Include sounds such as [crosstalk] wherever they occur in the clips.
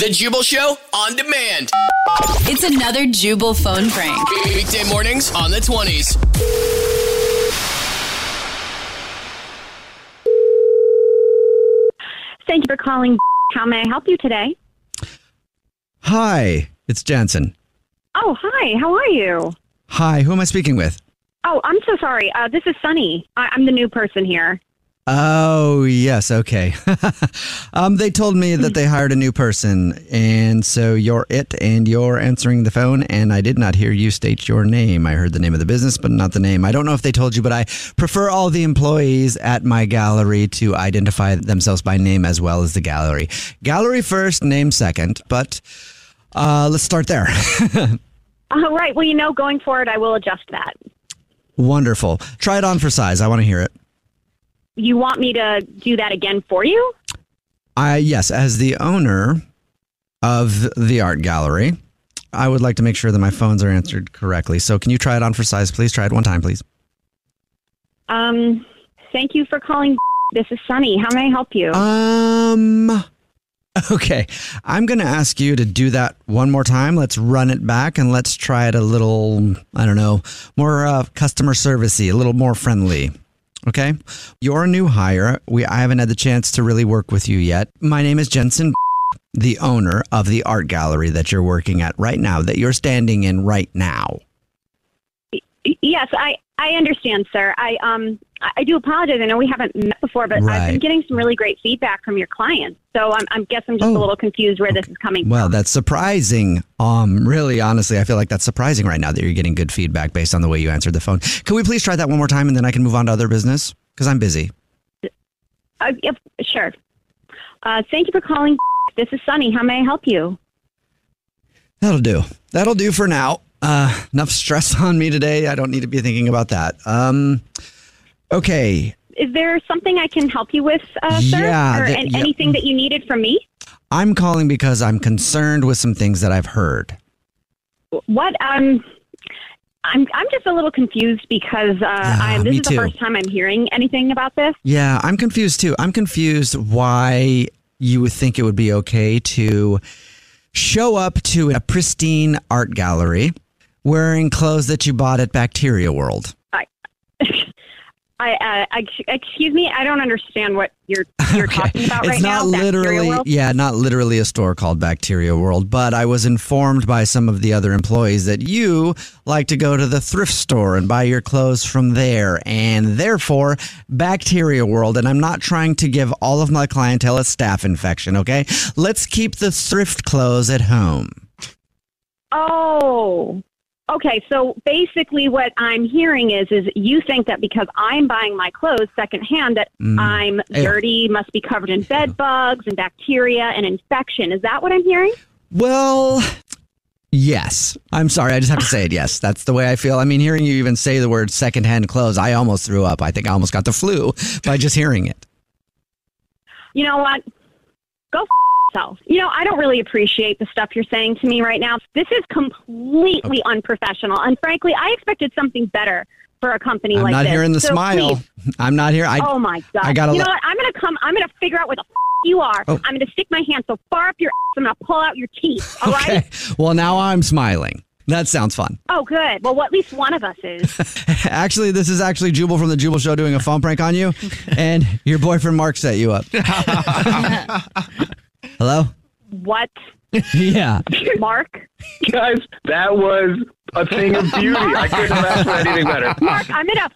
The Jubal Show on demand. It's another Jubal phone prank. Weekday mornings on the 20s. Thank you for calling. How may I help you today? Hi, it's Jansen. Oh, hi. How are you? Hi, who am I speaking with? Oh, I'm so sorry. Uh, this is Sunny. I- I'm the new person here. Oh, yes, okay. [laughs] um, they told me that they hired a new person, and so you're it, and you're answering the phone, and I did not hear you state your name. I heard the name of the business, but not the name. I don't know if they told you, but I prefer all the employees at my gallery to identify themselves by name as well as the gallery. Gallery first, name second, but uh, let's start there. [laughs] All right. Well, you know, going forward, I will adjust that. Wonderful. Try it on for size. I want to hear it. You want me to do that again for you? I yes, as the owner of the art gallery, I would like to make sure that my phones are answered correctly. So can you try it on for size, please? Try it one time, please. Um, thank you for calling. This is Sunny. How may I help you? Um [laughs] Okay. I'm going to ask you to do that one more time. Let's run it back and let's try it a little, I don't know, more uh, customer servicey, a little more friendly. Okay? You're a new hire. We I haven't had the chance to really work with you yet. My name is Jensen, the owner of the art gallery that you're working at right now, that you're standing in right now. yes, I I understand, sir. I um I do apologize. I know we haven't met before, but I've been getting some really great feedback from your clients. So I'm I'm guess I'm just Oh. a little confused where this is coming Well, from. that's surprising. Um, really, honestly, I feel like that's surprising right now that you're getting good feedback based on the way you answered the phone. Can we please try that one more time and then I can move on to other business? Because I'm busy. Uh, yep, sure. Uh, thank you for calling. This is Sunny. How may I help you? That'll do. That'll do for now. Uh, enough stress [laughs] on me today. I don't need to be thinking about that. Um, okay. Is there something I can help you with, uh, sir? Yeah, or an- yeah. anything that you needed from me? I'm calling because I'm concerned with some things that I've heard. What? Um, I'm I'm just a little confused because uh, I'm, this me is the too. first time I'm hearing anything about this. Yeah, I'm confused too. I'm confused why you would think it would be okay to show up to a pristine art gallery wearing clothes that you bought at Bacteria World. I, [laughs] I, uh, I, excuse me, I don't understand what you're you're [laughs] talking about it's right not now. Bacteria literally, World? yeah, not literally a store called Bacteria World, but I was informed by some of the other employees that you like to go to the thrift store and buy your clothes from there, and therefore Bacteria World. And I'm not trying to give all of my clientele a staph infection. Okay, let's keep the thrift clothes at home. Oh, okay. So basically, what I'm hearing is, is you think that because I'm buying my clothes secondhand, that Mm. I'm Ew. dirty, must be covered in bed bugs and bacteria and infection. Is that what I'm hearing? Well, yes. I'm sorry. I just have to say it. Yes, that's the way I feel. I mean, hearing you even say the word secondhand clothes, I almost threw up. I think I almost got the flu by just hearing it. You know what? Go f- yourself. You know, I don't really appreciate the stuff you're saying to me right now. This is completely unprofessional. And frankly, I expected something better for a company like this. I'm not hearing the So smile. please, [laughs] I'm not here. I, oh my god! I gotta You let- know what? I'm gonna come. I'm gonna figure out where the f- you are. Oh. I'm gonna stick my hand so far up your. ass, I'm gonna pull out your teeth. [laughs] All right. Okay. Well, now I'm smiling. That sounds fun. Oh, good. Well, at least one of us is. [laughs] Actually, this is actually Jubal from the Jubal Show doing a phone prank on you, and your boyfriend Mark set you up. Hello? what? [laughs] Yeah. Mark? Guys, that was a thing of beauty. I couldn't have asked for anything better. [laughs] Mark, I'm gonna.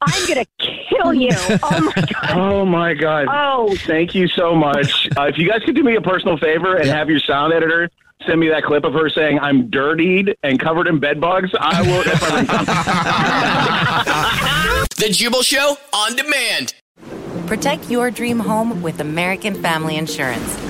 I'm gonna kill you. Oh my god. [laughs] Oh my God. Oh. Thank you so much. Uh, if you guys could do me a personal favor and have your sound editor send me that clip of her saying I'm dirtied and covered in bed bugs, I will. That's my ringtone. The Jubal Show on demand. Protect your dream home with American Family Insurance.